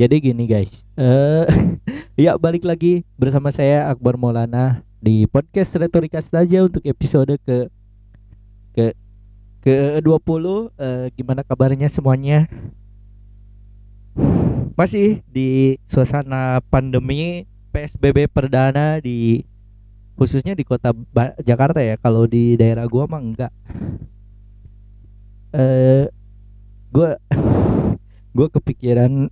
Jadi gini guys, eh ya balik lagi bersama saya Akbar Maulana di podcast Retorika saja untuk episode ke ke ke 20 eh, gimana kabarnya semuanya? Masih di suasana pandemi PSBB perdana di khususnya di kota ba Jakarta ya. Kalau di daerah gua mah enggak. Eh gua gua kepikiran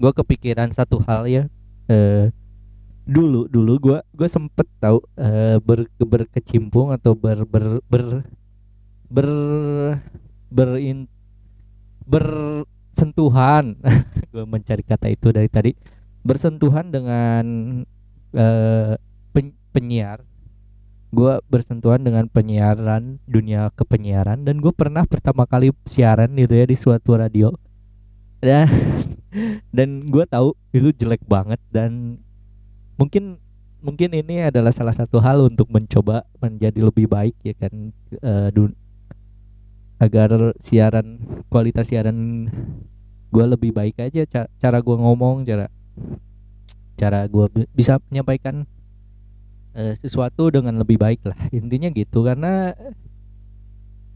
gue kepikiran satu hal ya eh dulu dulu gue gue sempet tahu eh, ber, berkecimpung atau ber ber ber ber berin bersentuhan gue mencari kata itu dari tadi bersentuhan dengan eh, pen, penyiar. Gue bersentuhan dengan penyiaran dunia kepenyiaran dan gue pernah pertama kali siaran gitu ya di suatu radio. Ya dan gue tahu itu jelek banget dan mungkin mungkin ini adalah salah satu hal untuk mencoba menjadi lebih baik ya kan uh, agar siaran kualitas siaran gue lebih baik aja cara, cara gue ngomong cara cara gue bisa menyampaikan uh, sesuatu dengan lebih baik lah. Intinya gitu karena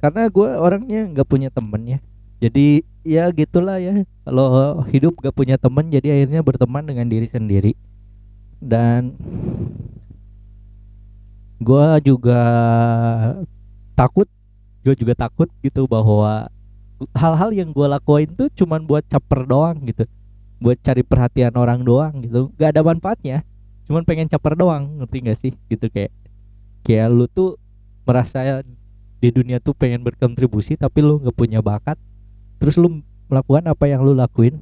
karena gue orangnya nggak punya temennya jadi ya gitulah ya. Kalau hidup gak punya teman jadi akhirnya berteman dengan diri sendiri. Dan gue juga takut gue juga takut gitu bahwa hal-hal yang gue lakuin tuh cuman buat caper doang gitu. Buat cari perhatian orang doang gitu. Gak ada manfaatnya cuman pengen caper doang ngerti gak sih? Gitu kayak kayak lu tuh merasa di dunia tuh pengen berkontribusi tapi lu gak punya bakat terus lu melakukan apa yang lu lakuin?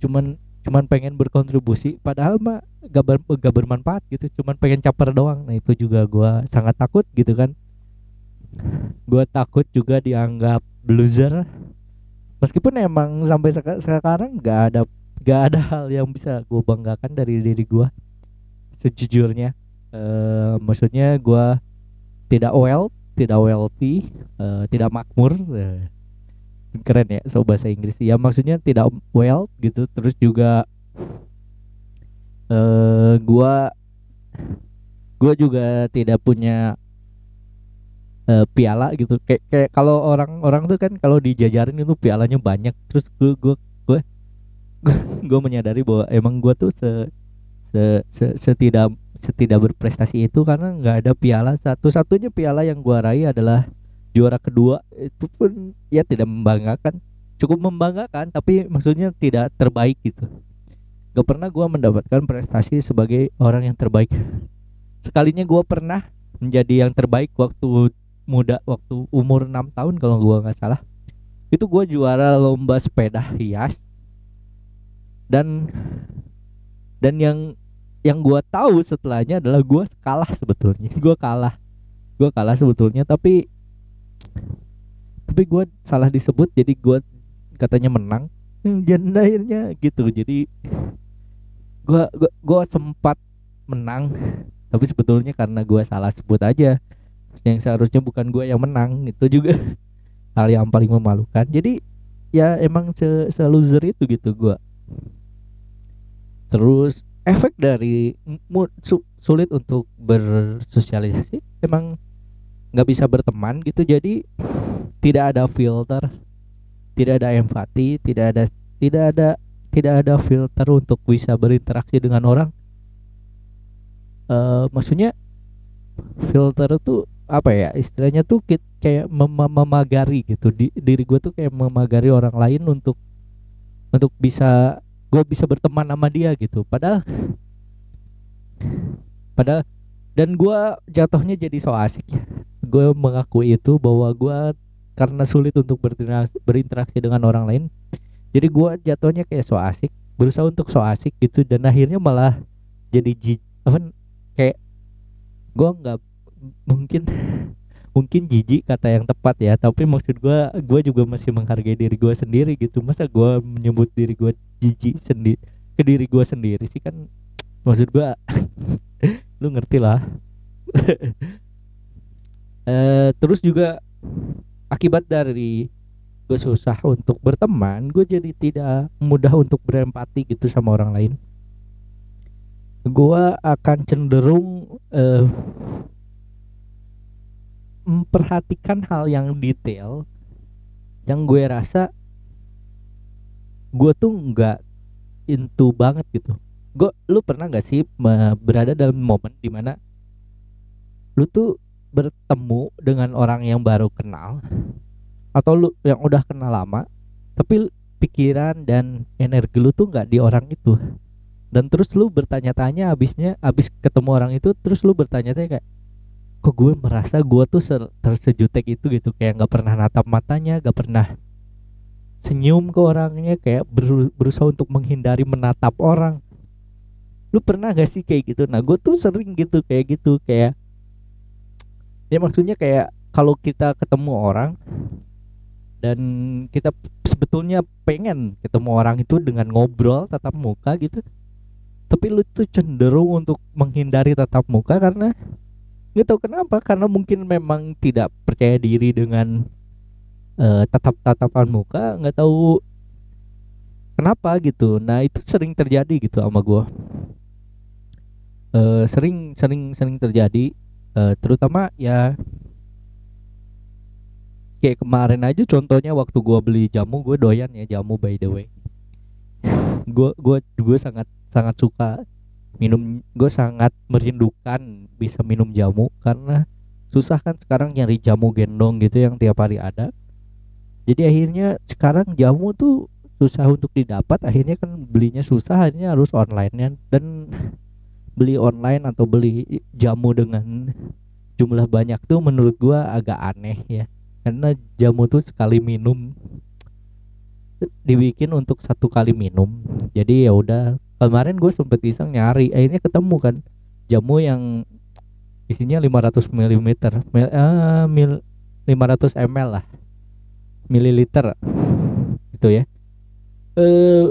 Cuman cuman pengen berkontribusi. Padahal mah gak, ber, gak bermanfaat gitu. Cuman pengen caper doang. Nah itu juga gua sangat takut gitu kan. Gua takut juga dianggap loser. Meskipun emang sampai sek sekarang gak ada gak ada hal yang bisa gue banggakan dari diri gua. Sejujurnya. E, maksudnya gua tidak well tidak wealthy e, tidak makmur. E, keren ya so bahasa Inggris. Ya maksudnya tidak well gitu. Terus juga eh uh, gua gua juga tidak punya uh, piala gitu. Kayak kayak kalau orang-orang tuh kan kalau dijajarin itu pialanya banyak. Terus gua gua gua gua menyadari bahwa emang gua tuh se se, se setidak setidak berprestasi itu karena nggak ada piala. Satu-satunya piala yang gua raih adalah juara kedua itu pun ya tidak membanggakan. Cukup membanggakan tapi maksudnya tidak terbaik gitu. Gak pernah gue mendapatkan prestasi sebagai orang yang terbaik. Sekalinya gue pernah menjadi yang terbaik waktu muda waktu umur 6 tahun kalau gue nggak salah. Itu gue juara lomba sepeda hias. Dan dan yang yang gue tahu setelahnya adalah gue kalah sebetulnya. Gue kalah. Gue kalah sebetulnya tapi tapi gue salah disebut jadi gue katanya menang. Dan akhirnya. Gitu jadi gue gue sempat menang. Tapi sebetulnya karena gue salah sebut aja. Yang seharusnya bukan gue yang menang itu juga hal yang paling memalukan. Jadi ya emang se, se loser itu gitu gue terus efek dari su, sulit untuk bersosialisasi emang nggak bisa berteman gitu. Jadi tidak ada filter tidak ada empati tidak ada tidak ada tidak ada filter untuk bisa berinteraksi dengan orang. Uh, maksudnya filter tuh apa ya? Istilahnya tuh kayak mem memagari gitu. Di, diri gue tuh kayak memagari orang lain untuk untuk bisa gue bisa berteman sama dia gitu. Padahal padahal dan gue jatuhnya jadi so asik ya. Gue mengakui itu bahwa gue karena sulit untuk berinteraksi, dengan orang lain. Jadi gue jatuhnya kayak so asik berusaha untuk so asik gitu dan akhirnya malah jadi ji apa kayak gue nggak mungkin mungkin jijik kata yang tepat ya tapi maksud gue gue juga masih menghargai diri gue sendiri gitu. Masa gue menyebut diri gue jijik sendiri ke diri gue sendiri sih kan maksud gue lu ngerti lah. Eh, terus juga akibat dari gue susah untuk berteman gue jadi tidak mudah untuk berempati gitu sama orang lain. Gue akan cenderung uh, memperhatikan hal yang detail yang gue rasa gue tuh nggak into banget gitu. Gue lu pernah gak sih berada dalam momen di mana lu tuh bertemu dengan orang yang baru kenal atau lu yang udah kenal lama tapi pikiran dan energi lu tuh nggak di orang itu. Dan terus lu bertanya-tanya abisnya abis ketemu orang itu terus lu bertanya-tanya kayak kok gue merasa gue tuh tersejutek itu? Gitu. Kayak nggak pernah natap matanya nggak pernah senyum ke orangnya kayak berusaha untuk menghindari menatap orang. Lu pernah gak sih kayak gitu? Nah gue tuh sering gitu kayak gitu. Kayak ya maksudnya kayak kalau kita ketemu orang dan kita sebetulnya pengen ketemu orang itu dengan ngobrol tatap muka gitu tapi lu tuh cenderung untuk menghindari tatap muka karena nggak tahu kenapa karena mungkin memang tidak percaya diri dengan uh, tatap tatapan muka nggak tahu kenapa gitu. Nah itu sering terjadi gitu sama gue uh, sering sering sering terjadi uh, terutama ya kayak kemarin aja contohnya waktu gue beli jamu gue doyan ya jamu by the way. Gue gue gue sangat sangat suka minum gue sangat merindukan bisa minum jamu karena susah kan sekarang nyari jamu gendong gitu yang tiap hari ada. Jadi akhirnya sekarang jamu tuh susah untuk didapat akhirnya kan belinya susah akhirnya harus online dan beli online atau beli jamu dengan jumlah banyak tuh menurut gua agak aneh ya. Karena jamu tuh sekali minum dibikin untuk satu kali minum. Jadi ya udah kemarin gue sempet iseng nyari akhirnya ketemu kan. Jamu yang isinya 500 mm mil, uh, mil 500 ml lah mililiter gitu ya. Eh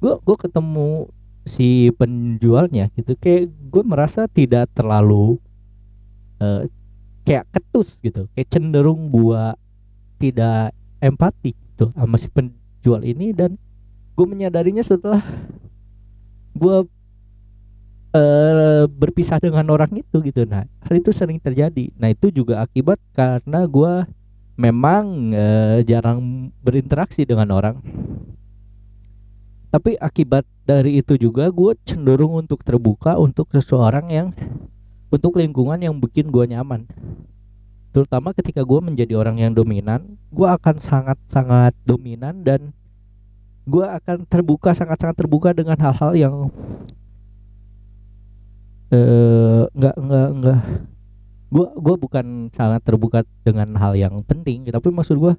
gue gue ketemu si penjualnya gitu kayak gue merasa tidak terlalu uh, kayak ketus gitu kayak cenderung gue tidak empati gitu sama si penjual ini. Dan gue menyadarinya setelah gue uh, berpisah dengan orang itu gitu. Nah hal itu sering terjadi. Nah itu juga akibat karena gue memang uh, jarang berinteraksi dengan orang tapi akibat dari itu juga gue cenderung untuk terbuka untuk seseorang yang untuk lingkungan yang bikin gue nyaman. Terutama ketika gue menjadi orang yang dominan gue akan sangat-sangat dominan dan gue akan terbuka sangat-sangat terbuka dengan hal-hal yang eh, nggak uh, nggak nggak. Gue gue bukan sangat terbuka dengan hal yang penting tapi maksud gue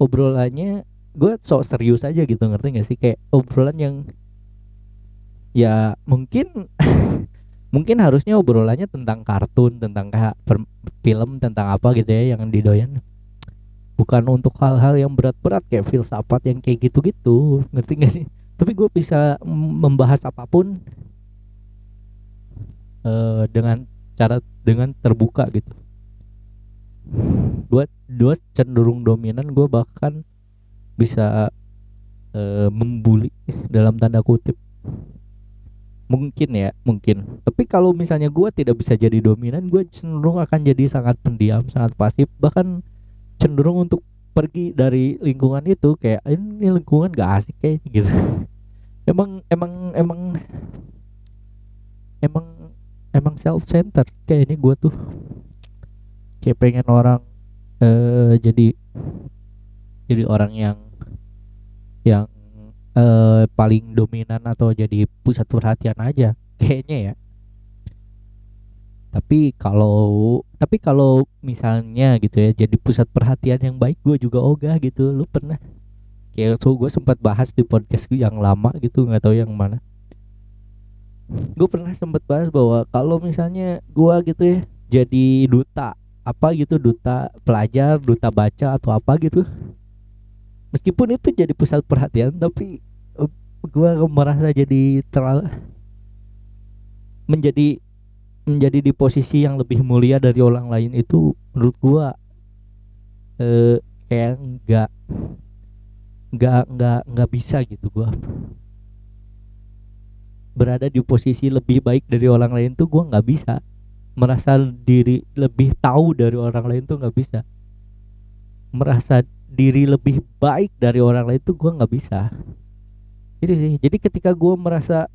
obrolannya gue sok serius aja gitu ngerti gak sih? Kayak obrolan yang ya mungkin mungkin harusnya obrolannya tentang kartun tentang kayak film tentang apa gitu ya yang didoyan. Bukan untuk hal-hal yang berat-berat kayak filsafat yang kayak gitu-gitu ngerti gak sih? Tapi gue bisa membahas apa pun uh, dengan cara dengan terbuka gitu. Dua cenderung dominan gue bahkan bisa uh, membuli dalam tanda kutip. Mungkin ya mungkin. Tapi kalau misalnya gue tidak bisa jadi dominan gue cenderung akan jadi sangat pendiam sangat pasif bahkan cenderung untuk pergi dari lingkungan itu kayak ini lingkungan gak asik kayak gitu. Emang emang emang emang emang self center kayak ini gue tuh. Kayak pengen orang uh, jadi jadi orang yang yang uh, paling dominan atau jadi pusat perhatian aja kayaknya ya. Tapi kalau tapi kalau misalnya gitu ya jadi pusat perhatian yang baik gue juga ogah gitu. Lu pernah? Kayak so gue sempat bahas di podcast gue yang lama gitu nggak tahu yang mana. Gue pernah sempat bahas bahwa kalau misalnya gue gitu ya jadi duta apa gitu duta pelajar duta baca atau apa gitu meskipun itu jadi pusat perhatian tapi gue merasa jadi terlalu menjadi menjadi di posisi yang lebih mulia dari orang lain itu menurut gue eh, kayak nggak nggak nggak nggak bisa gitu gue berada di posisi lebih baik dari orang lain tuh gue nggak bisa. Merasa diri lebih tahu dari orang lain tuh nggak bisa. Merasa diri lebih baik dari orang lain tuh gue nggak bisa. Itu sih. Jadi ketika gue merasa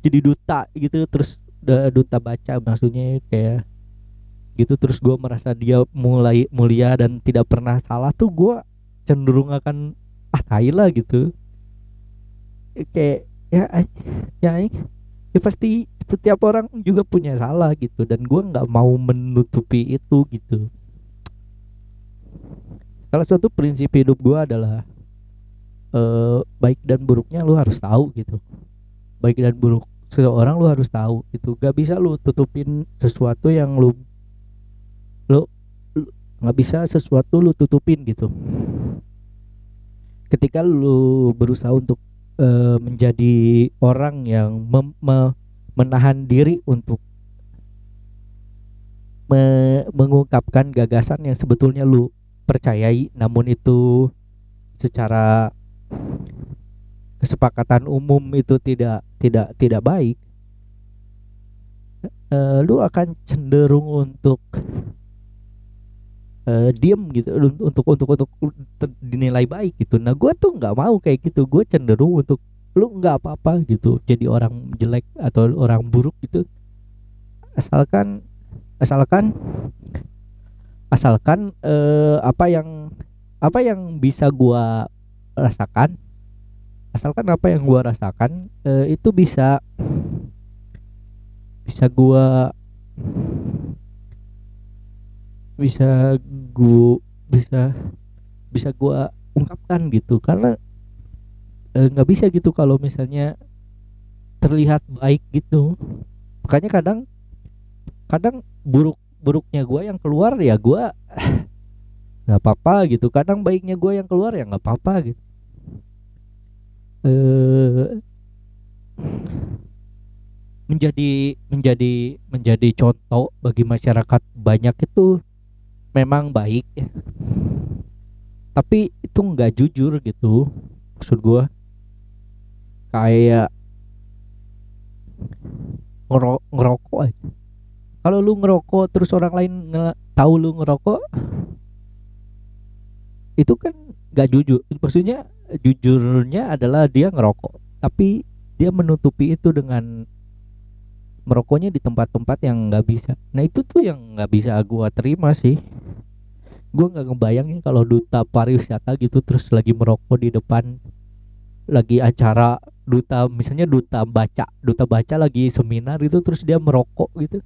jadi duta gitu terus duta baca maksudnya kayak gitu terus gue merasa dia mulai mulia dan tidak pernah salah tuh gue cenderung akan ah tai gitu. Kayak ya ya ya pasti setiap orang juga punya salah gitu. Dan gue nggak mau menutupi itu gitu salah satu prinsip hidup gue adalah uh, baik dan buruknya lu harus tahu gitu. Baik dan buruk seseorang lu harus tahu gitu. Gak bisa lu tutupin sesuatu yang lu lu nggak bisa sesuatu lu tutupin gitu. Ketika lu berusaha untuk uh, menjadi orang yang mem, me, menahan diri untuk me, mengungkapkan gagasan yang sebetulnya lu percayai namun itu secara kesepakatan umum itu tidak tidak tidak baik uh, lu akan cenderung untuk uh, diem gitu untuk untuk untuk dinilai baik gitu. Nah gue tuh nggak mau kayak gitu. Gue cenderung untuk lu nggak apa-apa gitu jadi orang jelek atau orang buruk gitu. Asalkan asalkan asalkan uh, apa yang apa yang bisa gue rasakan asalkan apa yang gue rasakan uh, itu bisa bisa gue bisa gue bisa bisa gue ungkapkan gitu. Karena eh, nggak bisa gitu kalau misalnya terlihat baik gitu. Makanya kadang kadang buruk buruknya gue yang keluar ya gue nggak apa-apa gitu. Kadang baiknya gue yang keluar ya nggak apa-apa gitu. E, menjadi menjadi menjadi contoh bagi masyarakat banyak itu memang baik. Ya. tapi itu nggak jujur gitu maksud gue kayak ngero ngerokok aja kalau lu ngerokok terus orang lain tahu lu ngerokok itu kan nggak jujur. Maksudnya jujurnya adalah dia ngerokok. Tapi dia menutupi itu dengan merokoknya di tempat-tempat yang nggak bisa. Nah itu tuh yang nggak bisa gua terima sih. Gue nggak ngebayangin kalau duta pariwisata gitu terus lagi merokok di depan lagi acara duta misalnya duta baca duta baca lagi seminar itu terus dia merokok gitu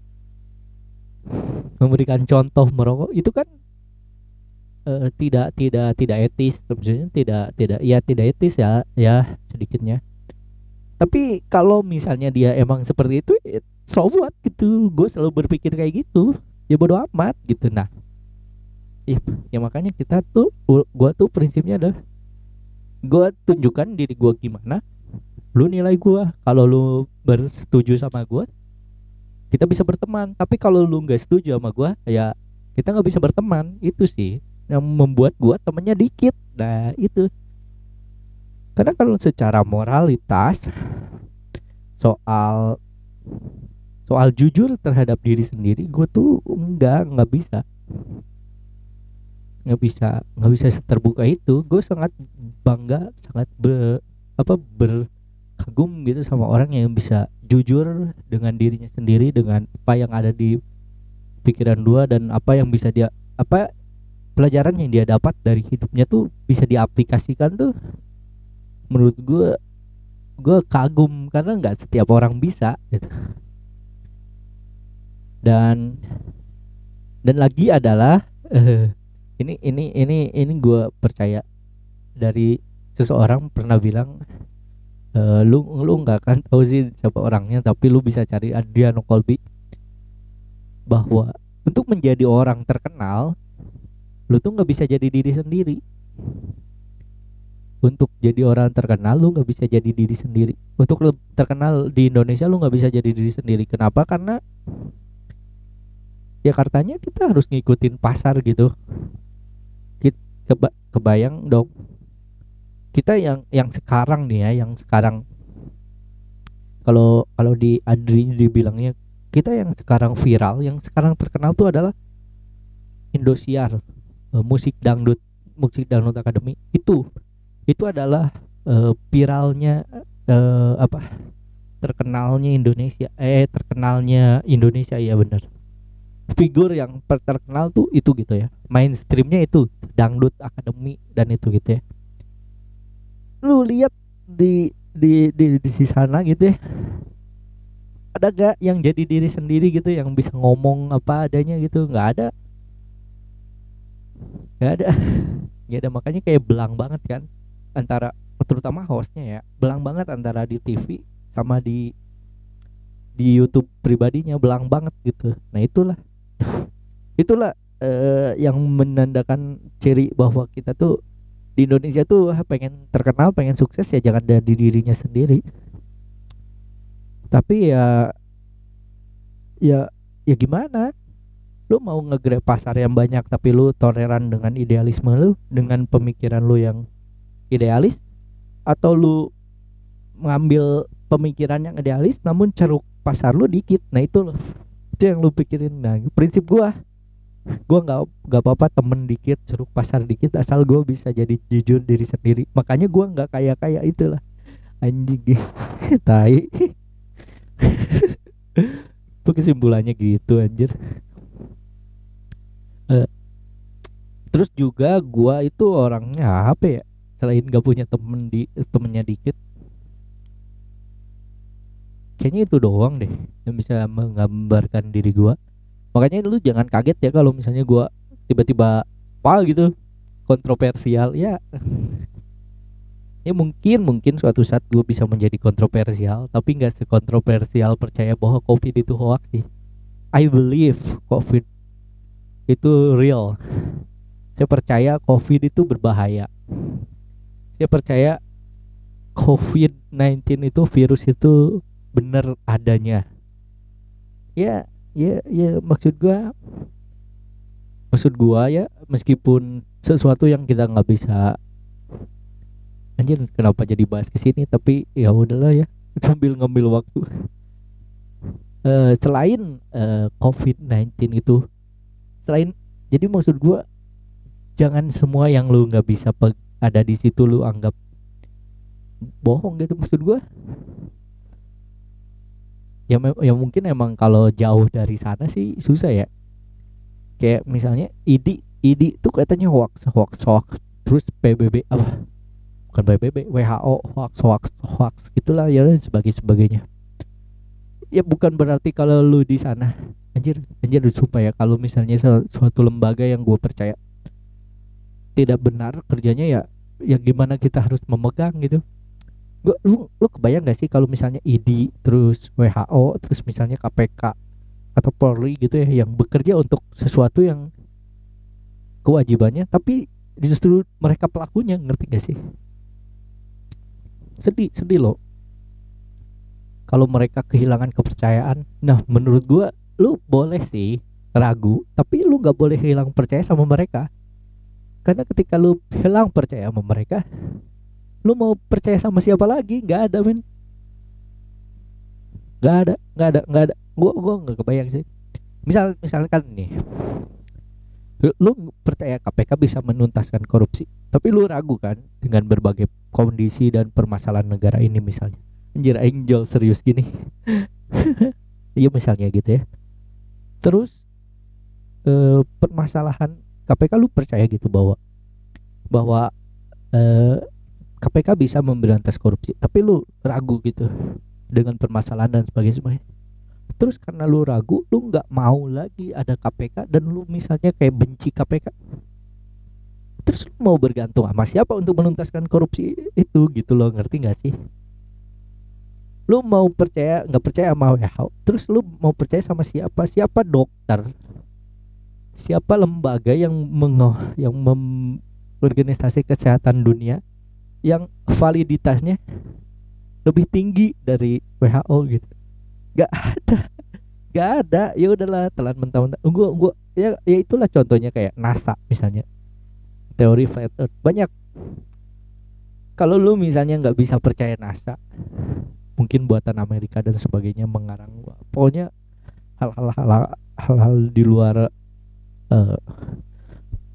memberikan contoh merokok itu kan uh, tidak tidak tidak etis maksudnya tidak tidak ya tidak etis ya ya sedikitnya. Tapi kalau misalnya dia emang seperti itu ya, so what gitu. Gue selalu berpikir kayak gitu. Ya bodo amat gitu. Nah ya, ya makanya kita tuh gue tuh prinsipnya adalah gue tunjukkan diri gue gimana lu nilai gue kalau lu bersetuju sama gue kita bisa berteman. Tapi kalau lu nggak setuju sama gue ya kita nggak bisa berteman. Itu sih yang membuat gue temennya dikit. Nah itu. Karena kalau secara moralitas soal soal jujur terhadap diri sendiri gue tuh enggak nggak bisa. Nggak bisa nggak bisa terbuka itu. Gue sangat bangga sangat ber apa berkagum gitu sama orang yang bisa jujur dengan dirinya sendiri dengan apa yang ada di pikiran dua dan apa yang bisa dia apa pelajaran yang dia dapat dari hidupnya tuh bisa diaplikasikan tuh menurut gue gue kagum karena nggak setiap orang bisa gitu. dan dan lagi adalah uh, ini ini ini ini gue percaya dari seseorang pernah bilang e, lu lu nggak akan tahu sih siapa orangnya tapi lu bisa cari Adriano Colby. Bahwa untuk menjadi orang terkenal lu tuh nggak bisa jadi diri sendiri. Untuk jadi orang terkenal lu nggak bisa jadi diri sendiri. Untuk terkenal di Indonesia lu nggak bisa jadi diri sendiri. Kenapa? Karena ya katanya kita harus ngikutin pasar gitu. Keba kebayang dong kita yang yang sekarang nih ya yang sekarang kalau kalau di Adri dibilangnya kita yang sekarang viral yang sekarang terkenal tuh adalah Indosiar uh, musik dangdut musik dangdut akademi. Itu itu adalah uh, viralnya uh, apa terkenalnya Indonesia eh terkenalnya Indonesia ya benar. Figur yang terkenal tuh itu gitu ya. Mainstreamnya itu dangdut akademi dan itu gitu ya lu lihat di di di di sana gitu ya. Ada gak yang jadi diri sendiri gitu yang bisa ngomong apa adanya gitu? Nggak ada. Nggak ada. Nggak ada. Makanya kayak belang banget kan antara terutama hostnya ya. Belang banget antara di TV sama di di YouTube pribadinya. Belang banget gitu. Nah itulah. Itulah uh, yang menandakan ciri bahwa kita tuh di Indonesia tuh pengen terkenal pengen sukses ya jangan dari dirinya sendiri. Tapi ya ya ya gimana? Lu mau ngegrab pasar yang banyak tapi lu toleran dengan idealisme lu dengan pemikiran lu yang idealis? Atau lu mengambil pemikiran yang idealis namun ceruk pasar lu dikit? Nah itu loh. Itu yang lu pikirin. Nah prinsip gua gue nggak nggak apa-apa temen dikit ceruk pasar dikit asal gue bisa jadi jujur diri sendiri. Makanya gue nggak kaya kaya itulah. Anjing. Tai. Kesimpulannya gitu anjir. Uh, terus juga gue itu orangnya apa ya? Selain gak punya temen di temennya dikit. Kayaknya itu doang deh yang bisa menggambarkan diri gue makanya lu jangan kaget ya kalau misalnya gua tiba-tiba apa gitu. Kontroversial ya. Ya mungkin mungkin suatu saat gue bisa menjadi kontroversial tapi nggak sekontroversial percaya bahwa covid itu hoax sih. I believe covid itu real. Saya percaya covid itu berbahaya. Saya percaya covid-19 itu virus itu benar adanya. Ya ya ya maksud gua maksud gua ya meskipun sesuatu yang kita nggak bisa anjir kenapa jadi bahas ke sini? Tapi ya udahlah ya sambil ngambil waktu. Uh, selain uh, eh, COVID-19 itu selain jadi maksud gua jangan semua yang lu nggak bisa ada di situ lu anggap bohong gitu maksud gua ya ya mungkin emang kalau jauh dari sana sih susah ya. Kayak misalnya ID ID tuh katanya hoax hoax hoax. Terus PBB apa? Bukan PBB WHO hoax hoax hoax gitulah ya sebagai sebagainya ya bukan berarti kalau lu di sana anjir anjir supaya kalau misalnya suatu lembaga yang gue percaya tidak benar kerjanya ya ya gimana kita harus memegang gitu gua, lu lu kebayang gak sih kalau misalnya ID terus WHO terus misalnya KPK atau Polri gitu ya yang bekerja untuk sesuatu yang kewajibannya tapi justru mereka pelakunya ngerti gak sih? Sedih sedih loh. Kalau mereka kehilangan kepercayaan. Nah menurut gua lu boleh sih ragu tapi lu nggak boleh hilang percaya sama mereka. Karena ketika lu hilang percaya sama mereka lu mau percaya sama siapa lagi? Nggak ada men nggak ada nggak ada nggak ada. Gua gua nggak kebayang sih. Misal misalkan nih lu percaya KPK bisa menuntaskan korupsi tapi lu ragu kan dengan berbagai kondisi dan permasalahan negara ini misalnya? Anjir angel serius gini. Iya misalnya gitu ya. Terus eh, permasalahan KPK lu percaya gitu bahwa bahwa eh, KPK bisa memberantas korupsi tapi lu ragu gitu dengan permasalahan dan sebagainya terus karena lu ragu lu nggak mau lagi ada KPK dan lu misalnya kayak benci KPK terus lu mau bergantung sama siapa untuk menuntaskan korupsi itu gitu loh ngerti nggak sih? Lu mau percaya nggak percaya sama WHO terus lu mau percaya sama siapa? Siapa dokter? Siapa lembaga yang mengoh yang mem organisasi kesehatan dunia yang validitasnya lebih tinggi dari WHO gitu. Gak ada. Gak ada. Ya udahlah telan mentah-mentah. Gua gua ya ya itulah contohnya kayak NASA misalnya. Teori flat earth. Banyak. Kalau lu misalnya nggak bisa percaya NASA mungkin buatan Amerika dan sebagainya mengarang pokoknya hal-hal hal-hal di luar uh,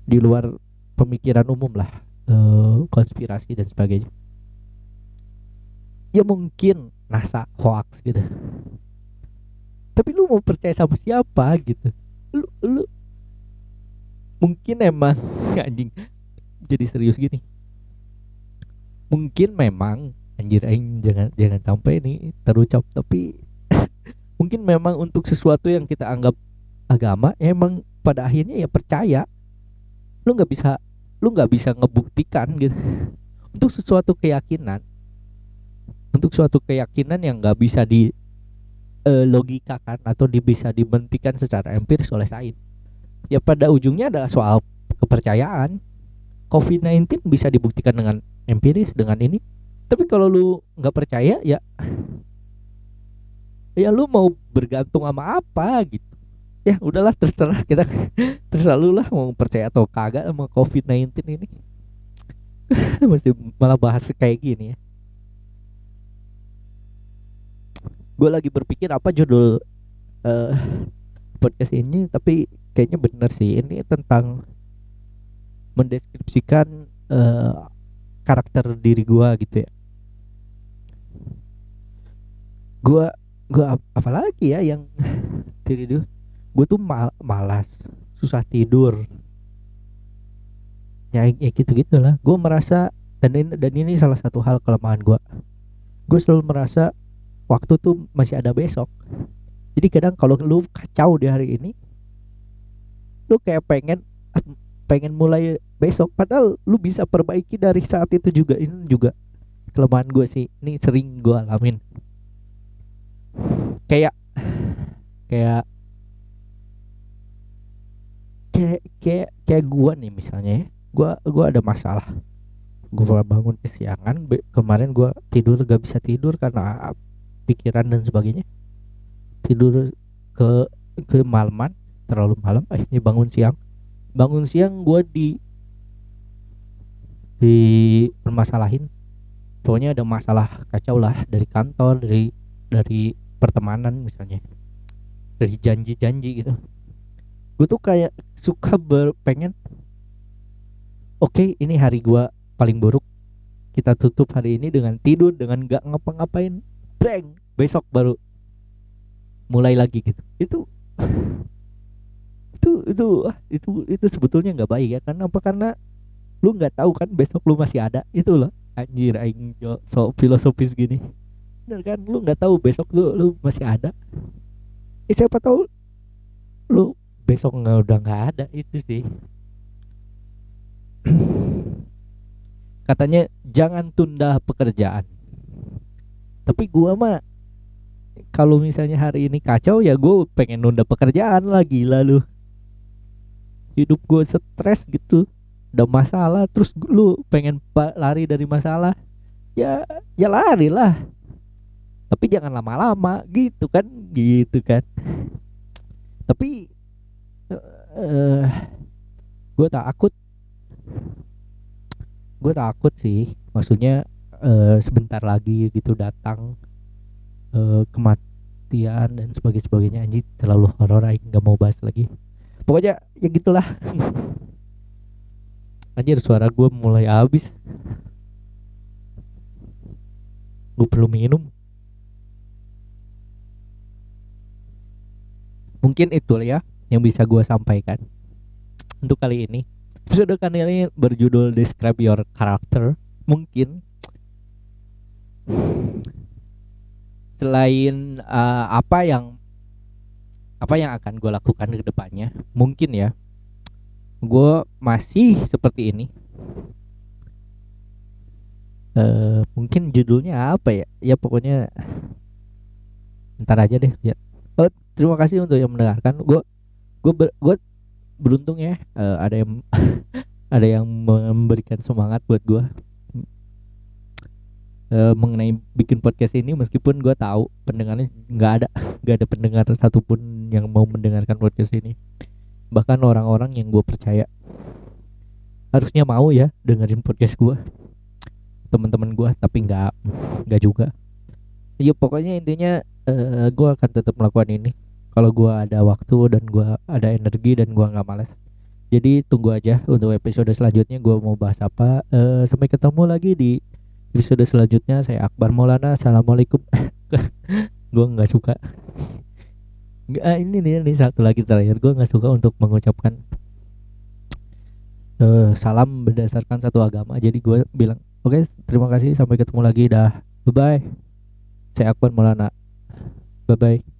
di luar pemikiran umum lah uh, konspirasi dan sebagainya. Ya mungkin NASA hoax gitu. Tapi lu mau percaya sama siapa gitu? Lu lu mungkin emang anjing jadi serius gini. Mungkin memang anjir aing jangan jangan sampai ini terucap tapi mungkin memang untuk sesuatu yang kita anggap agama emang pada akhirnya ya percaya. Lu nggak bisa lu nggak bisa ngebuktikan gitu. Untuk sesuatu keyakinan untuk suatu keyakinan yang nggak bisa di uh, logikakan atau di, bisa dibentikan secara empiris oleh sains ya pada ujungnya adalah soal kepercayaan. COVID-19 bisa dibuktikan dengan empiris dengan ini. Tapi kalau lu nggak percaya ya ya lu mau bergantung sama apa gitu ya udahlah terserah. Kita terserah lu lah mau percaya atau kagak sama COVID-19 ini. Masih malah bahas kayak gini ya. Gue lagi berpikir apa judul uh, podcast ini tapi kayaknya bener sih. Ini tentang mendeskripsikan uh, karakter diri gua gitu ya. Gua gua ap apalagi ya yang diri itu gue tuh mal malas susah tidur. Ya, ya gitu gitulah. Gue merasa dan ini dan ini salah satu hal kelemahan gue gue selalu merasa waktu tuh masih ada besok. Jadi kadang kalau lu kacau di hari ini lu kayak pengen pengen mulai besok. Padahal lu bisa perbaiki dari saat itu juga. Ini juga kelemahan gue sih. Ini sering gue alamin. Kayak kayak kayak kayak kayak gue nih misalnya ya. Gue ada masalah. Gue bangun kesiangan kemarin gue tidur gak bisa tidur karena pikiran dan sebagainya. Tidur ke ke malaman terlalu malam akhirnya bangun siang. Bangun siang gue di di permasalahin. Pokoknya ada masalah kacau lah dari kantor dari dari pertemanan misalnya. Dari janji-janji gitu gue tuh kayak suka berpengen oke okay, ini hari gue paling buruk. Kita tutup hari ini dengan tidur dengan gak ngapa-ngapain. Bang besok baru mulai lagi gitu. Itu itu itu itu itu sebetulnya nggak baik ya. Karena apa? Karena lu nggak tahu kan besok lu masih ada. Itu loh. Anjir aing so filosofis gini. Bener kan? Lu nggak tahu besok lu lu masih ada. Eh, siapa tahu lu besok nggak udah nggak ada itu sih. Katanya jangan tunda pekerjaan. Tapi gua mah kalau misalnya hari ini kacau ya gue pengen nunda pekerjaan lagi lalu hidup gue stres gitu ada masalah terus lu pengen lari dari masalah ya ya lari lah. Tapi jangan lama-lama gitu kan gitu kan. Tapi uh, gue takut. Gue takut sih. Maksudnya uh, sebentar lagi gitu datang uh, kematian dan sebagainya sebagainya. Anjir terlalu horor aja nggak mau bahas lagi. Pokoknya ya gitulah. Anjir suara gue mulai habis. Gue perlu minum. Mungkin itu ya yang bisa gue sampaikan. Untuk kali ini episode kali ini berjudul describe your character. Mungkin selain uh, apa yang apa yang akan gue lakukan ke depannya mungkin ya gue masih seperti ini. Uh, mungkin judulnya apa ya? Ya pokoknya ntar aja deh ya oh, terima kasih untuk yang mendengarkan. Gue gue gue beruntung ya uh, ada yang ada yang memberikan semangat buat gue uh, mengenai bikin podcast ini meskipun gue tahu pendengarnya nggak ada nggak ada pendengar satupun yang mau mendengarkan podcast ini. Bahkan orang-orang yang gue percaya harusnya mau ya dengerin podcast gue teman-teman gue tapi nggak nggak juga. Ya pokoknya intinya uh, gue akan tetap melakukan ini kalau gue ada waktu dan gue ada energi dan gue nggak malas jadi tunggu aja untuk episode selanjutnya gue mau bahas apa. Uh, sampai ketemu lagi di episode selanjutnya. Saya Akbar Maulana. Assalamualaikum. Gue nggak suka. Nggak ah, ini nih ini satu lagi terakhir. Gue nggak suka untuk mengucapkan uh, salam berdasarkan satu agama. Jadi gue bilang oke okay, terima kasih. Sampai ketemu lagi. Dah. Bye bye saya Akbar Maulana. Bye bye